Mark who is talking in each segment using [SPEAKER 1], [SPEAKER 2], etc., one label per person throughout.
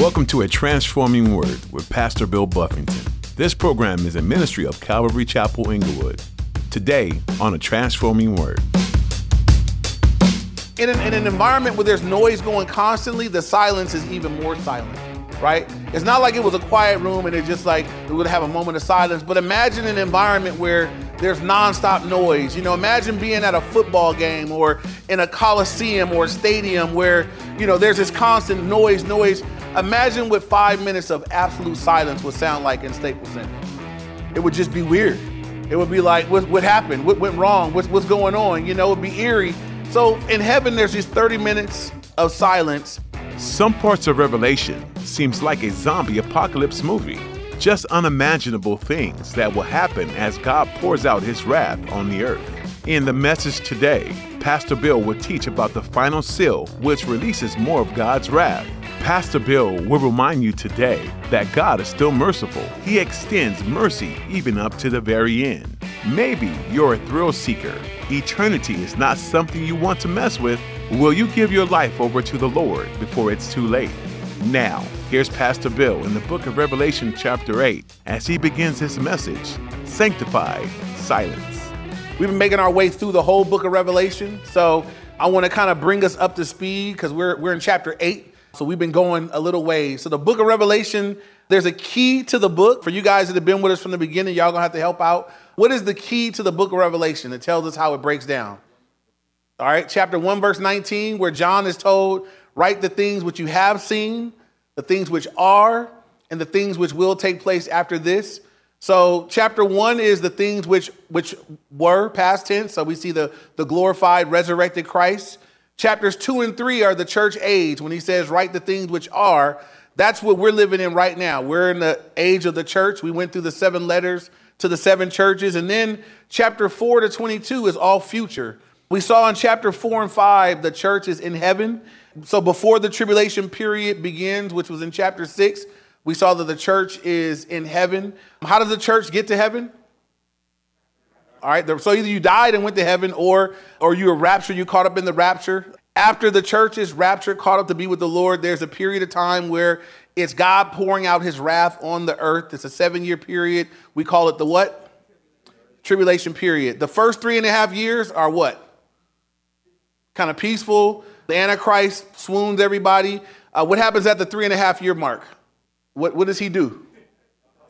[SPEAKER 1] Welcome to A Transforming Word with Pastor Bill Buffington. This program is a ministry of Calvary Chapel Inglewood. Today on A Transforming Word.
[SPEAKER 2] In an, in an environment where there's noise going constantly, the silence is even more silent, right? It's not like it was a quiet room and it's just like we're gonna have a moment of silence, but imagine an environment where there's nonstop noise. You know, imagine being at a football game or in a coliseum or stadium where, you know, there's this constant noise, noise. Imagine what five minutes of absolute silence would sound like in Staples Center. It would just be weird. It would be like, what, what happened? What went wrong? What's, what's going on? You know, it would be eerie. So in heaven, there's these 30 minutes of silence.
[SPEAKER 1] Some parts of Revelation seems like a zombie apocalypse movie. Just unimaginable things that will happen as God pours out his wrath on the earth. In the message today, Pastor Bill will teach about the final seal, which releases more of God's wrath. Pastor Bill will remind you today that God is still merciful. He extends mercy even up to the very end. Maybe you're a thrill seeker. Eternity is not something you want to mess with. Will you give your life over to the Lord before it's too late? Now, here's Pastor Bill in the book of Revelation, chapter 8, as he begins his message Sanctified Silence.
[SPEAKER 2] We've been making our way through the whole book of Revelation. So I want to kind of bring us up to speed because we're, we're in chapter 8. So we've been going a little way. So the book of Revelation, there's a key to the book. For you guys that have been with us from the beginning, y'all gonna have to help out. What is the key to the book of Revelation? It tells us how it breaks down. All right, chapter 1, verse 19, where John is told, write the things which you have seen, the things which are, and the things which will take place after this. So chapter one is the things which which were past tense. So we see the, the glorified, resurrected Christ. Chapters two and three are the church age when he says, write the things which are. That's what we're living in right now. We're in the age of the church. We went through the seven letters to the seven churches. And then chapter four to 22 is all future. We saw in chapter four and five, the church is in heaven. So before the tribulation period begins, which was in chapter six, we saw that the church is in heaven. How does the church get to heaven? All right, so either you died and went to heaven, or or you were raptured, you caught up in the rapture. After the church is raptured, caught up to be with the Lord, there's a period of time where it's God pouring out his wrath on the earth. It's a seven year period. We call it the what? Tribulation period. The first three and a half years are what? Kind of peaceful. The Antichrist swoons everybody. Uh, what happens at the three and a half year mark? What, what does he do?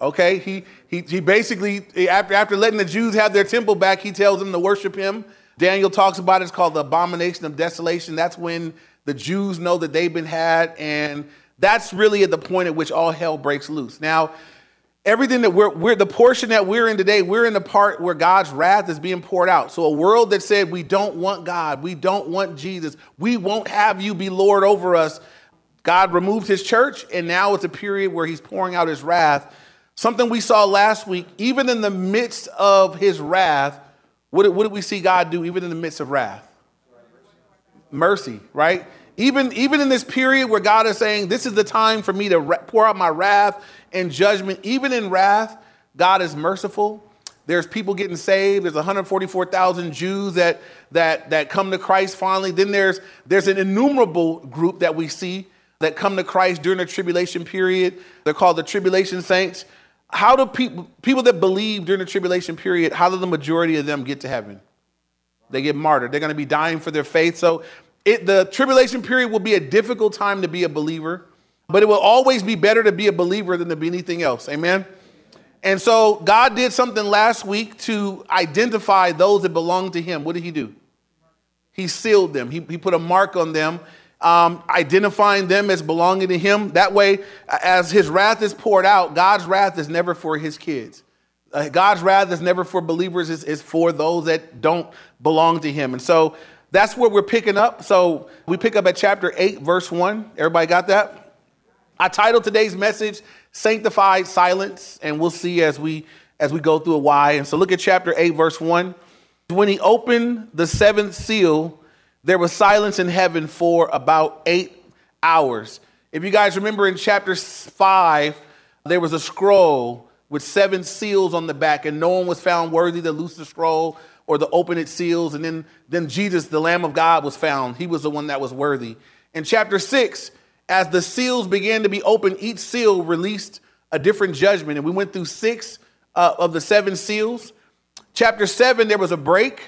[SPEAKER 2] Okay, he, he, he basically, after, after letting the Jews have their temple back, he tells them to worship him. Daniel talks about it. It's called the abomination of desolation. That's when the Jews know that they've been had. And that's really at the point at which all hell breaks loose. Now, everything that we're, we're the portion that we're in today, we're in the part where God's wrath is being poured out. So a world that said, we don't want God, we don't want Jesus, we won't have you be Lord over us. God removed his church, and now it's a period where he's pouring out his wrath. Something we saw last week, even in the midst of his wrath, what did, what did we see God do even in the midst of wrath? Mercy, right? Even, even in this period where God is saying, This is the time for me to pour out my wrath and judgment, even in wrath, God is merciful. There's people getting saved. There's 144,000 Jews that, that, that come to Christ finally. Then there's, there's an innumerable group that we see that come to Christ during the tribulation period. They're called the tribulation saints. How do people people that believe during the tribulation period, how do the majority of them get to heaven? They get martyred. They're going to be dying for their faith. So it, the tribulation period will be a difficult time to be a believer, but it will always be better to be a believer than to be anything else. Amen. And so God did something last week to identify those that belong to him. What did he do? He sealed them. He, he put a mark on them um, identifying them as belonging to Him. That way, as His wrath is poured out, God's wrath is never for His kids. Uh, God's wrath is never for believers, it's, it's for those that don't belong to Him. And so that's where we're picking up. So we pick up at chapter 8, verse 1. Everybody got that? I titled today's message Sanctified Silence, and we'll see as we as we go through a why. And so look at chapter 8, verse 1. When he opened the seventh seal, there was silence in heaven for about eight hours. If you guys remember in chapter five, there was a scroll with seven seals on the back, and no one was found worthy to loose the scroll or to open its seals. And then, then Jesus, the Lamb of God, was found. He was the one that was worthy. In chapter six, as the seals began to be opened, each seal released a different judgment. And we went through six uh, of the seven seals. Chapter seven, there was a break,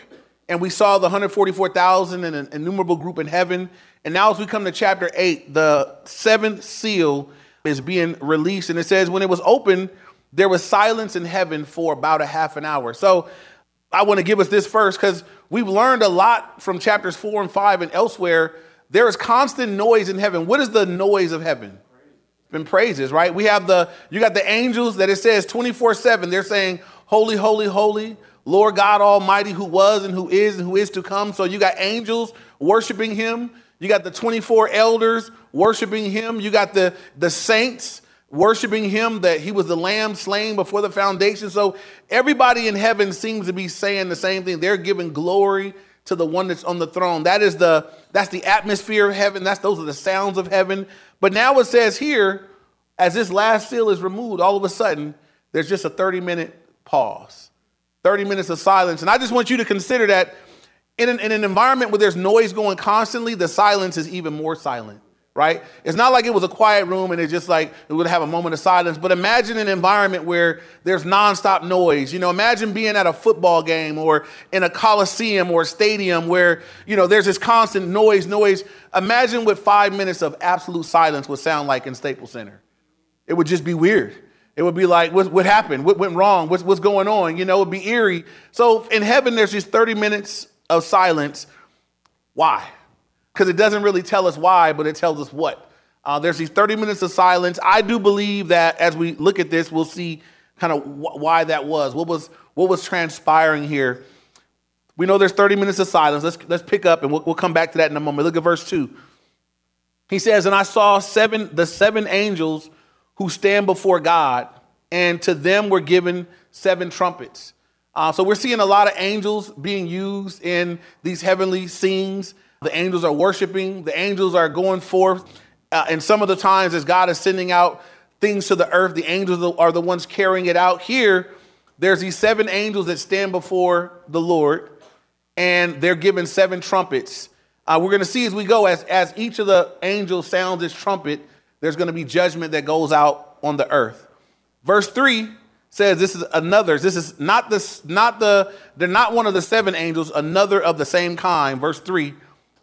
[SPEAKER 2] and we saw the 144,000 and an innumerable group in heaven. And now, as we come to chapter eight, the seventh seal is being released. And it says, When it was open, there was silence in heaven for about a half an hour. So I want to give us this first because we've learned a lot from chapters four and five and elsewhere. There is constant noise in heaven. What is the noise of heaven? Been praises, right? We have the, you got the angels that it says 24 7. They're saying, Holy, holy, holy, Lord God Almighty, who was and who is and who is to come. So you got angels worshiping him. You got the 24 elders worshiping him. You got the, the saints worshiping him that he was the lamb slain before the foundation. So everybody in heaven seems to be saying the same thing. They're giving glory to the one that's on the throne. That is the that's the atmosphere of heaven. That's those are the sounds of heaven. But now it says here, as this last seal is removed, all of a sudden there's just a 30 minute pause, 30 minutes of silence. And I just want you to consider that in an, in an environment where there's noise going constantly, the silence is even more silent right? It's not like it was a quiet room and it's just like it would have a moment of silence. But imagine an environment where there's nonstop noise. You know, imagine being at a football game or in a coliseum or a stadium where, you know, there's this constant noise, noise. Imagine what five minutes of absolute silence would sound like in Staples Center. It would just be weird. It would be like, what, what happened? What went wrong? What's, what's going on? You know, it would be eerie. So in heaven, there's these 30 minutes of silence. Why? because it doesn't really tell us why, but it tells us what. Uh, there's these 30 minutes of silence. I do believe that as we look at this, we'll see kind of wh- why that was. What was what was transpiring here? We know there's 30 minutes of silence. Let's let's pick up and we'll, we'll come back to that in a moment. Look at verse two. He says, "And I saw seven the seven angels who stand before God, and to them were given seven trumpets." Uh, so we're seeing a lot of angels being used in these heavenly scenes. The angels are worshiping, the angels are going forth. Uh, and some of the times, as God is sending out things to the earth, the angels are the ones carrying it out. Here, there's these seven angels that stand before the Lord, and they're given seven trumpets. Uh, we're going to see as we go, as, as each of the angels sounds his trumpet, there's going to be judgment that goes out on the earth. Verse 3 says this is another this is not this not the they're not one of the seven angels another of the same kind verse 3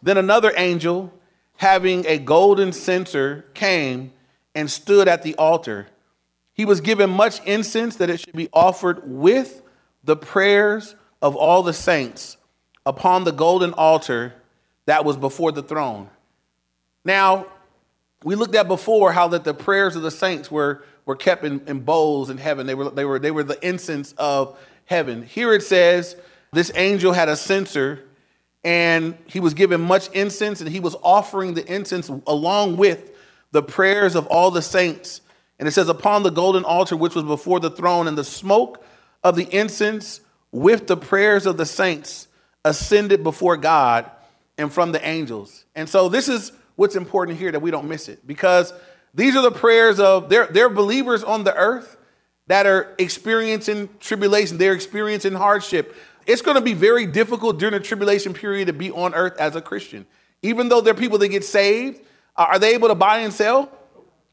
[SPEAKER 2] then another angel, having a golden censer, came and stood at the altar. He was given much incense that it should be offered with the prayers of all the saints upon the golden altar that was before the throne. Now, we looked at before how that the prayers of the saints were, were kept in, in bowls in heaven. They were, they, were, they were the incense of heaven. Here it says this angel had a censer and he was given much incense, and he was offering the incense along with the prayers of all the saints. And it says, Upon the golden altar which was before the throne, and the smoke of the incense with the prayers of the saints ascended before God and from the angels. And so, this is what's important here that we don't miss it because these are the prayers of they're, they're believers on the earth that are experiencing tribulation, they're experiencing hardship, it's going to be very difficult during the tribulation period to be on earth as a Christian. Even though there are people that get saved, uh, are they able to buy and sell?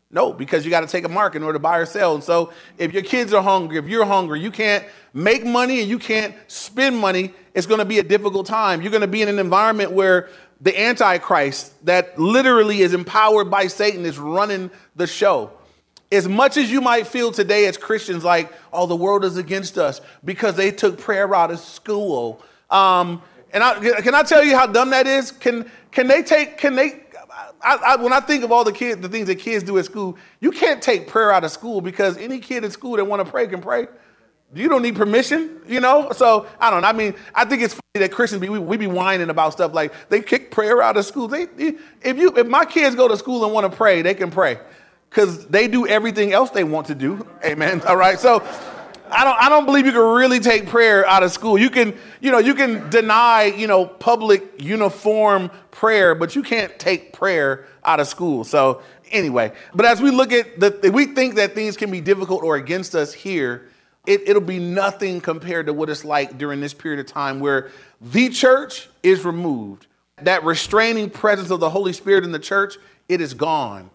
[SPEAKER 2] No, because you got to take a mark in order to buy or sell. And so if your kids are hungry, if you're hungry, you can't make money and you can't spend money, it's going to be a difficult time. You're going to be in an environment where the Antichrist, that literally is empowered by Satan, is running the show. As much as you might feel today as Christians, like, oh, the world is against us because they took prayer out of school. Um, and I, can I tell you how dumb that is? Can, can they take, can they, I, I, when I think of all the kids, the things that kids do at school, you can't take prayer out of school because any kid in school that want to pray can pray. You don't need permission, you know? So I don't know. I mean, I think it's that Christians be we, we be whining about stuff like they kick prayer out of school. They, if you if my kids go to school and want to pray, they can pray because they do everything else they want to do. Amen. All right. So I don't I don't believe you can really take prayer out of school. You can, you know, you can deny, you know, public uniform prayer, but you can't take prayer out of school. So anyway, but as we look at the we think that things can be difficult or against us here, it, it'll be nothing compared to what it's like during this period of time where the church is removed. That restraining presence of the Holy Spirit in the church, it is gone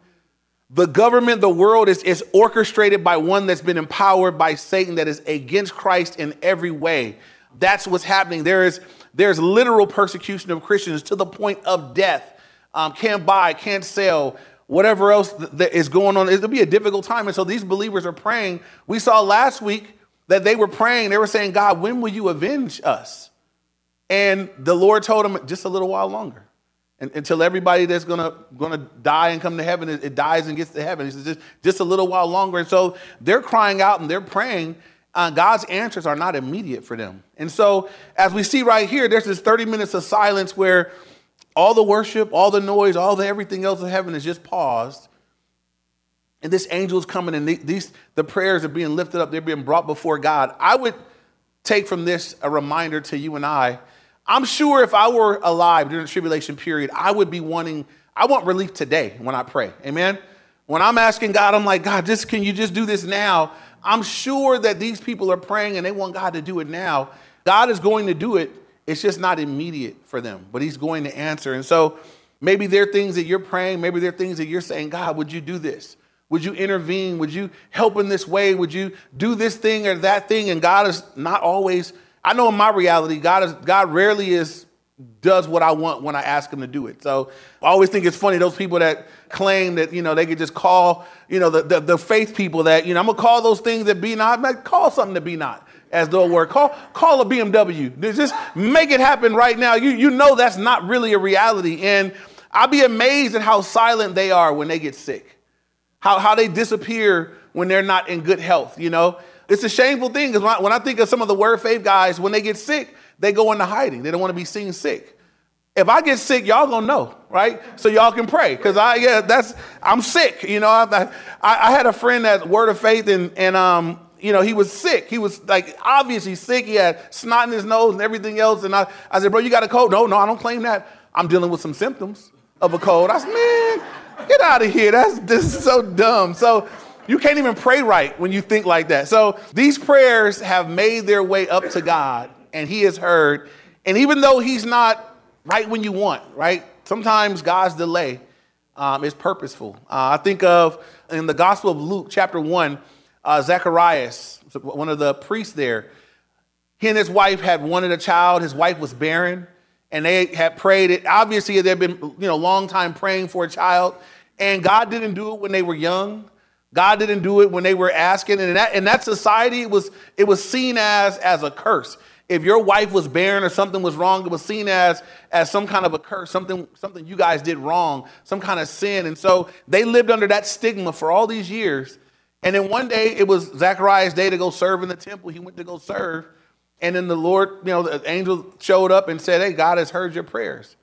[SPEAKER 2] The government, the world is, is orchestrated by one that's been empowered by Satan that is against Christ in every way. That's what's happening. There is there's literal persecution of Christians to the point of death. Um, can't buy, can't sell, whatever else that is going on. It'll be a difficult time. And so these believers are praying. We saw last week that they were praying. They were saying, God, when will you avenge us? And the Lord told them just a little while longer. Until everybody that's gonna gonna die and come to heaven, it, it, dies and gets to heaven. He says just, just a little while longer. And so they're crying out and they're praying. Uh, God's answers are not immediate for them. And so, as we see right here, there's this 30 minutes of silence where all the worship, all the noise, all the everything else in heaven is just paused. And this angel is coming, and these the prayers are being lifted up. They're being brought before God. I would take from this a reminder to you and I. I'm sure if I were alive during the tribulation period, I would be wanting. I want relief today when I pray. Amen. When I'm asking God, I'm like, God, just can you just do this now? I'm sure that these people are praying and they want God to do it now. God is going to do it it's just not immediate for them, but he's going to answer. And so maybe there are things that you're praying, maybe there are things that you're saying, God, would you do this? Would you intervene? Would you help in this way? Would you do this thing or that thing? And God is not always, I know in my reality, God is God rarely is does what I want when I ask him to do it. So I always think it's funny, those people that claim that, you know, they could just call, you know, the, the, the faith people that, you know, I'm gonna call those things that be not, call something to be not as though it were. Call, call a BMW. Just make it happen right now. You, you know that's not really a reality. And I'll be amazed at how silent they are when they get sick, how, how they disappear when they're not in good health, you know? It's a shameful thing because when, when I think of some of the word faith guys, when they get sick, they go into hiding. They don't want to be seen sick. If I get sick, y'all gonna know, right? So y'all can pray, cause I yeah, that's I'm sick. You know, I, I, I had a friend that word of faith, and and um you know, he was sick. He was like obviously sick. He had snot in his nose and everything else. And I, I said, bro, you got a cold? No, no, I don't claim that. I'm dealing with some symptoms of a cold. I said, man, get out of here. That's this is so dumb. So you can't even pray right when you think like that. So these prayers have made their way up to God, and He has heard. And even though He's not right when you want, right? Sometimes God's delay um, is purposeful. Uh, I think of in the Gospel of Luke, chapter 1, uh, Zacharias, one of the priests there, he and his wife had wanted a child. His wife was barren, and they had prayed. It obviously they've been you know long time praying for a child, and God didn't do it when they were young. God didn't do it when they were asking, and in that in that society, it was it was seen as as a curse. If your wife was barren or something was wrong, it was seen as as some kind of a curse, something something you guys did wrong, some kind of sin, and so they lived under that stigma for all these years. And then one day it was Zachariah's day to go serve in the temple. He went to go serve. And then the Lord, you know, the angel showed up and said, Hey, God has heard your prayers.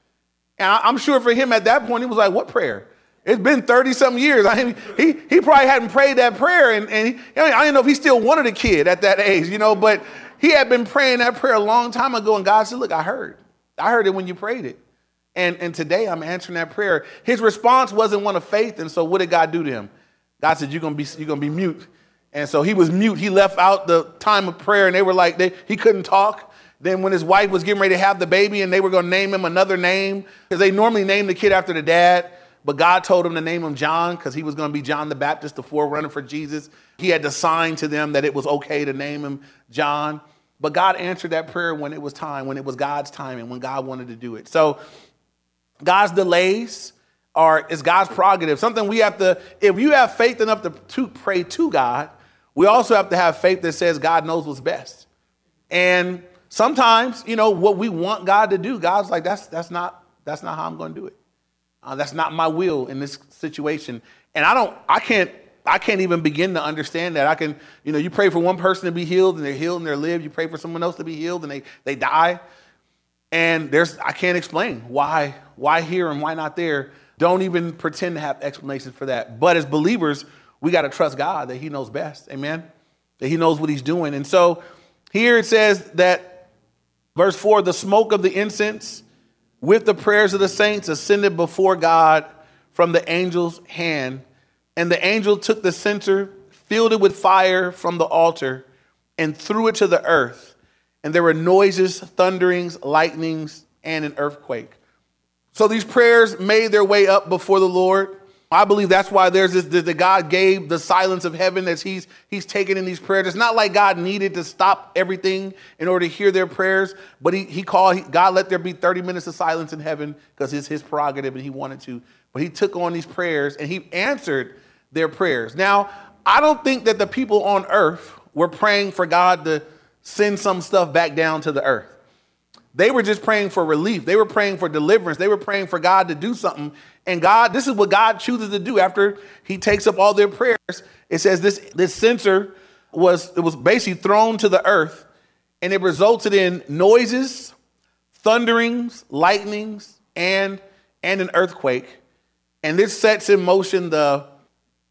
[SPEAKER 2] And I'm sure for him at that point, he was like, What prayer? It's been 30 something years. I mean, he, he probably hadn't prayed that prayer. And, and he, I, mean, I don't know if he still wanted a kid at that age, you know, but he had been praying that prayer a long time ago. And God said, Look, I heard. I heard it when you prayed it. And, and today I'm answering that prayer. His response wasn't one of faith. And so what did God do to him? God said, You're gonna be, you're gonna be mute. And so he was mute. He left out the time of prayer, and they were like, they, he couldn't talk. Then when his wife was getting ready to have the baby, and they were gonna name him another name, because they normally name the kid after the dad. But God told him to name him John because he was going to be John the Baptist, the forerunner for Jesus. He had to sign to them that it was okay to name him John. But God answered that prayer when it was time, when it was God's time, and when God wanted to do it. So God's delays are is God's prerogative. Something we have to, if you have faith enough to, to pray to God, we also have to have faith that says God knows what's best. And sometimes, you know, what we want God to do, God's like, that's that's not that's not how I'm going to do it. Uh, that's not my will in this situation. And I don't, I can't, I can't even begin to understand that. I can, you know, you pray for one person to be healed and they're healed and they're lived. You pray for someone else to be healed and they they die. And there's, I can't explain why, why here and why not there. Don't even pretend to have explanations for that. But as believers, we got to trust God that He knows best. Amen. That He knows what He's doing. And so here it says that, verse 4 the smoke of the incense with the prayers of the saints ascended before God from the angel's hand. And the angel took the censer, filled it with fire from the altar, and threw it to the earth. And there were noises, thunderings, lightnings, and an earthquake. So these prayers made their way up before the Lord. I believe that's why there's this that God gave the silence of heaven as he's he's taken in these prayers. It's not like God needed to stop everything in order to hear their prayers, but he he called God let there be 30 minutes of silence in heaven because it's his prerogative and he wanted to. But he took on these prayers and he answered their prayers. Now, I don't think that the people on earth were praying for God to send some stuff back down to the earth. They were just praying for relief. They were praying for deliverance. They were praying for God to do something. And God, this is what God chooses to do after he takes up all their prayers. It says this, this censer was, it was basically thrown to the earth and it resulted in noises, thunderings, lightnings, and, and an earthquake. And this sets in motion the,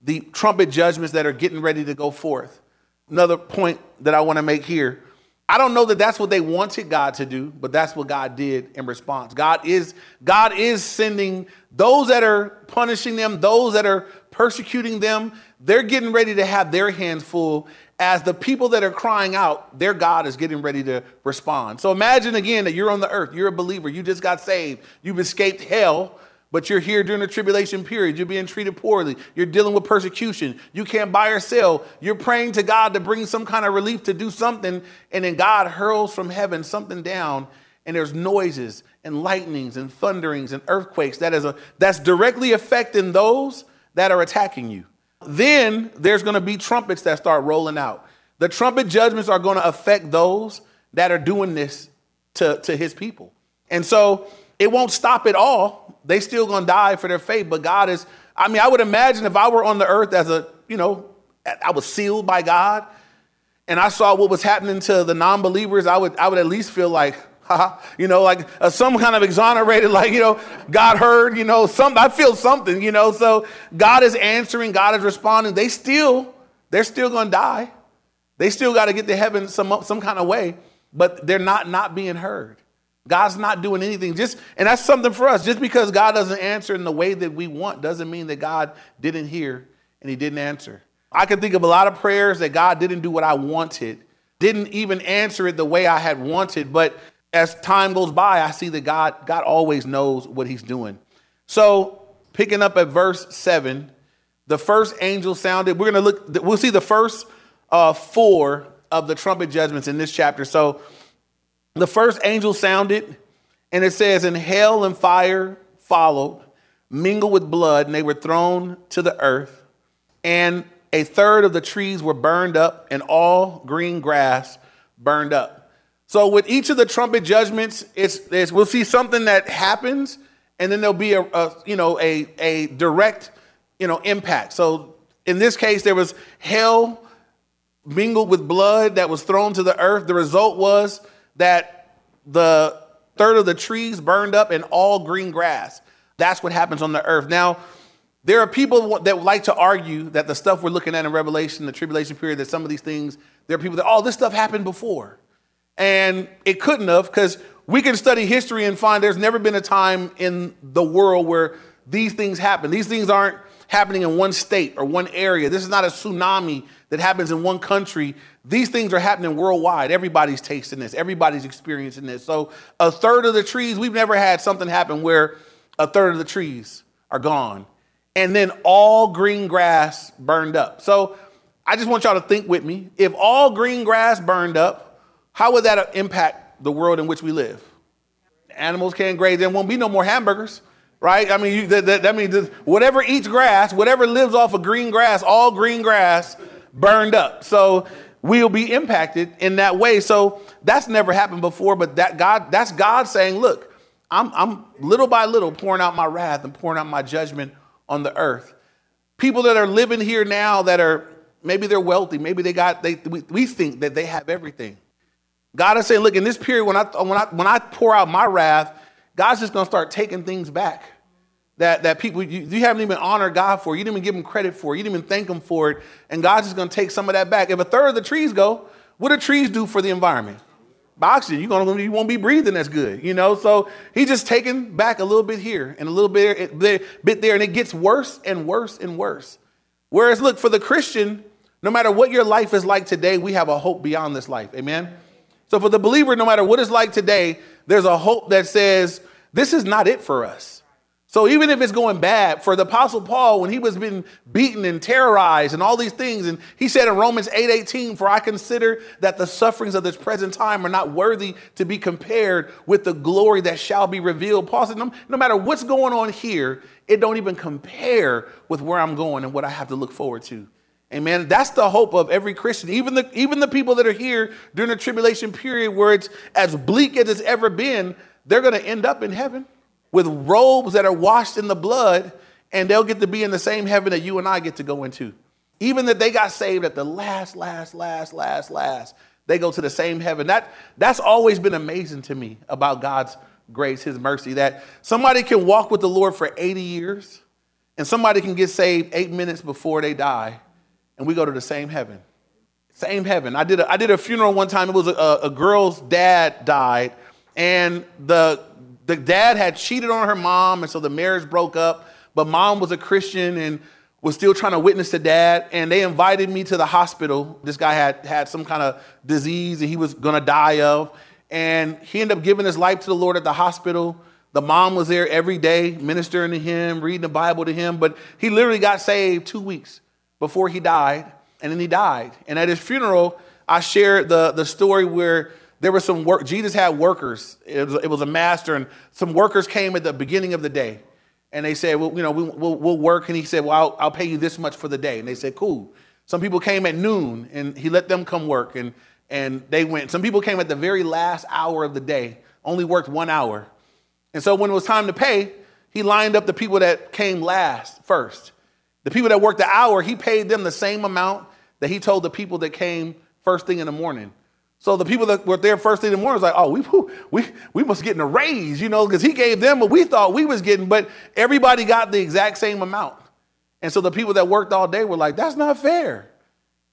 [SPEAKER 2] the trumpet judgments that are getting ready to go forth. Another point that I want to make here I don't know that that's what they wanted God to do, but that's what God did in response. God is God is sending those that are punishing them, those that are persecuting them, they're getting ready to have their hands full. As the people that are crying out, their God is getting ready to respond. So imagine again that you're on the earth, you're a believer, you just got saved, you've escaped hell, but you're here during the tribulation period. You're being treated poorly. You're dealing with persecution. You can't buy or sell. You're praying to God to bring some kind of relief to do something. And then God hurls from heaven something down, and there's noises and lightnings and thunderings and earthquakes that is a, that's directly affecting those that are attacking you. Then there's going to be trumpets that start rolling out. The trumpet judgments are going to affect those that are doing this to, to his people. And so it won't stop at all. They still gonna die for their faith, but God is, I mean, I would imagine if I were on the earth as a, you know, I was sealed by God and I saw what was happening to the non-believers, I would I would at least feel like, you know, like uh, some kind of exonerated, like, you know, God heard, you know, some I feel something, you know. So God is answering, God is responding. They still, they're still gonna die. They still got to get to heaven some some kind of way, but they're not not being heard. God's not doing anything. Just and that's something for us. Just because God doesn't answer in the way that we want doesn't mean that God didn't hear and he didn't answer. I can think of a lot of prayers that God didn't do what I wanted, didn't even answer it the way I had wanted, but as time goes by, I see that God God always knows what he's doing. So, picking up at verse 7, the first angel sounded. We're going to look we'll see the first uh, four of the trumpet judgments in this chapter. So, the first angel sounded, and it says, And hail and fire followed, mingled with blood, and they were thrown to the earth. And a third of the trees were burned up, and all green grass burned up. So, with each of the trumpet judgments, it's, it's we'll see something that happens, and then there'll be a, a you know a, a direct you know impact. So, in this case, there was hail mingled with blood that was thrown to the earth. The result was that the third of the trees burned up and all green grass. That's what happens on the earth. Now, there are people that like to argue that the stuff we're looking at in Revelation, the tribulation period, that some of these things, there are people that, oh, this stuff happened before. And it couldn't have, because we can study history and find there's never been a time in the world where these things happen. These things aren't happening in one state or one area. This is not a tsunami that happens in one country. These things are happening worldwide. Everybody's tasting this, everybody's experiencing this. So, a third of the trees, we've never had something happen where a third of the trees are gone. And then all green grass burned up. So, I just want y'all to think with me. If all green grass burned up, how would that impact the world in which we live? Animals can't graze. There won't be no more hamburgers right? I mean, you, that, that, that, means whatever eats grass, whatever lives off of green grass, all green grass burned up. So we'll be impacted in that way. So that's never happened before, but that God, that's God saying, look, I'm, I'm little by little pouring out my wrath and pouring out my judgment on the earth. People that are living here now that are maybe they're wealthy, maybe they got they we, we think that they have everything. God is saying, look, in this period when I when I when I pour out my wrath, God's just to start taking things back that, that people you, you, haven't even honored God for. You didn't even give him credit for. You didn't even thank him for it. And God's just going to take some of that back. If a third of the trees go, what do trees do for the environment? oxygen, you're gonna you won't be breathing as good, you know. So he's just taking back a little bit here and a little bit bit there, and it gets worse and worse and worse. Whereas, look, for the Christian, no matter what your life is like today, we have a hope beyond this life. Amen. So for the believer, no matter what it's like today, there's a hope that says this is not it for us. So even if it's going bad for the apostle Paul, when he was being beaten and terrorized and all these things, and he said in Romans 8, 18, for I consider that the sufferings of this present time are not worthy to be compared with the glory that shall be revealed. Paul said, no, no matter what's going on here, it don't even compare with where I'm going and what I have to look forward to. Amen. That's the hope of every Christian. Even the, even the people that are here during the tribulation period where it's as bleak as it's ever been, they're going to end up in heaven with robes that are washed in the blood, and they'll get to be in the same heaven that you and I get to go into. Even that they got saved at the last, last, last, last, last, they go to the same heaven. That, that's always been amazing to me about God's grace, His mercy, that somebody can walk with the Lord for 80 years and somebody can get saved eight minutes before they die, and we go to the same heaven. Same heaven. I did a, I did a funeral one time. It was a, a girl's dad died, and the the dad had cheated on her mom, and so the marriage broke up. But mom was a Christian and was still trying to witness to dad. And they invited me to the hospital. This guy had had some kind of disease and he was gonna die of. And he ended up giving his life to the Lord at the hospital. The mom was there every day, ministering to him, reading the Bible to him. But he literally got saved two weeks before he died. And then he died. And at his funeral, I shared the, the story where there was some work. Jesus had workers. It was, it was, a master, and some workers came at the beginning of the day, and they said, "Well, you know, we, will we'll work." And he said, "Well, I'll, I'll pay you this much for the day." And they said, "Cool." Some people came at noon, and he let them come work, and and they went. Some people came at the very last hour of the day, only worked one hour, and so when it was time to pay, he lined up the people that came last first. The people that worked the hour, he paid them the same amount that he told the people that came first thing in the morning. So the people that were there first thing in the morning was like, oh, we, we, we must get a raise, you know, because he gave them what we thought we was getting, but everybody got the exact same amount. And so the people that worked all day were like, that's not fair.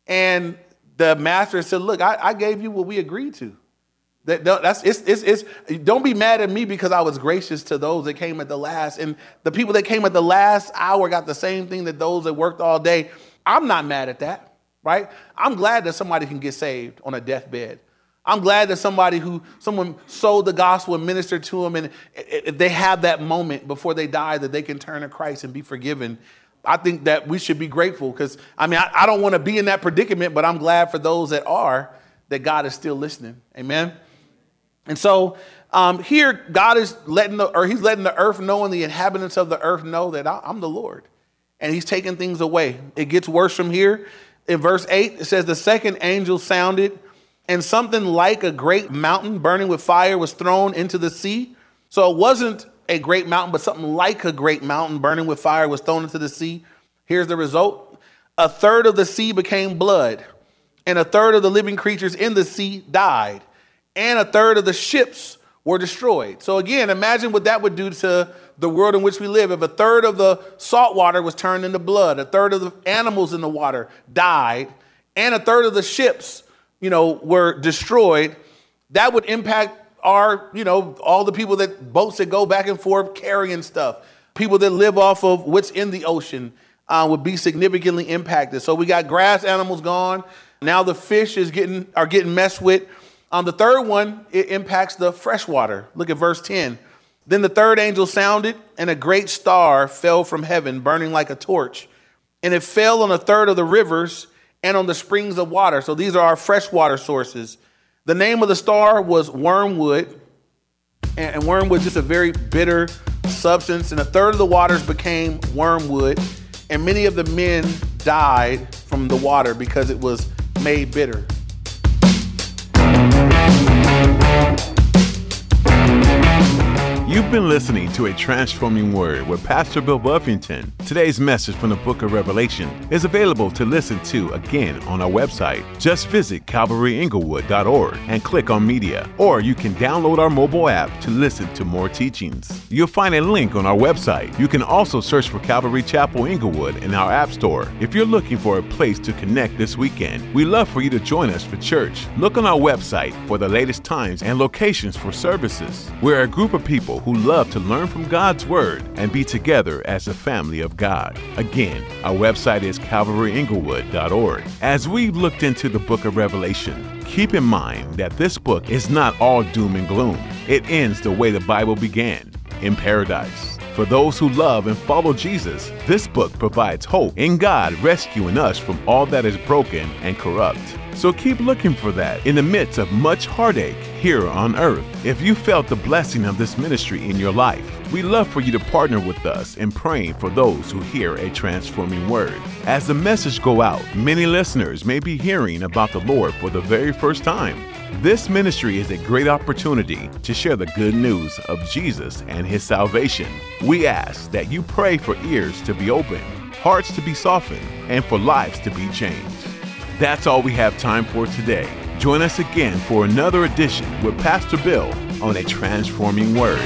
[SPEAKER 2] And the master said, look, I, I gave you what we agreed to. That, that's, it's, it's, it's, don't be mad at me because I was gracious to those that came at the last. And the people that came at the last hour got the same thing that those that worked all day. I'm not mad at that right? I'm glad that somebody can get saved on a deathbed. I'm glad that somebody who someone sold the gospel and ministered to them, and if they have that moment before they die that they can turn to Christ and be forgiven. I think that we should be grateful because I mean I, I don't want to be in that predicament, but I'm glad for those that are that God is still listening. Amen. And so um, here God is letting the or He's letting the earth know and the inhabitants of the earth know that I, I'm the Lord, and He's taking things away. It gets worse from here in verse 8, it says, The second angel sounded, and something like a great mountain burning with fire was thrown into the sea. So it wasn't a great mountain, but something like a great mountain burning with fire was thrown into the sea. Here's the result a third of the sea became blood, and a third of the living creatures in the sea died, and a third of the ships were destroyed. So again, imagine what that would do to the world in which we live. If a third of the salt water was turned into blood, a third of the animals in the water died, and a third of the ships, you know, were destroyed, that would impact our, you know, all the people that boats that go back and forth carrying stuff. People that live off of what's in the ocean uh, would be significantly impacted. So we got grass animals gone. Now the fish is getting are getting messed with. On um, the third one, it impacts the freshwater. Look at verse 10. Then the third angel sounded, and a great star fell from heaven, burning like a torch. And it fell on a third of the rivers and on the springs of water. So these are our freshwater sources. The name of the star was wormwood, and wormwood is just a very bitter substance. And a third of the waters became wormwood, and many of the men died from the water because it was made bitter.
[SPEAKER 1] You've been listening to A Transforming Word with Pastor Bill Buffington. Today's message from the book of Revelation is available to listen to again on our website. Just visit calvaryinglewood.org and click on media, or you can download our mobile app to listen to more teachings. You'll find a link on our website. You can also search for Calvary Chapel Inglewood in our App Store. If you're looking for a place to connect this weekend, we'd love for you to join us for church. Look on our website for the latest times and locations for services. We're a group of people who love to learn from God's Word and be together as a family of God. Again, our website is calvaryinglewood.org. As we've looked into the book of Revelation, keep in mind that this book is not all doom and gloom. It ends the way the Bible began in paradise. For those who love and follow Jesus, this book provides hope in God rescuing us from all that is broken and corrupt. So keep looking for that in the midst of much heartache here on earth. If you felt the blessing of this ministry in your life, we love for you to partner with us in praying for those who hear a transforming word. As the message go out, many listeners may be hearing about the Lord for the very first time. This ministry is a great opportunity to share the good news of Jesus and his salvation. We ask that you pray for ears to be open, hearts to be softened, and for lives to be changed. That's all we have time for today. Join us again for another edition with Pastor Bill on a transforming word.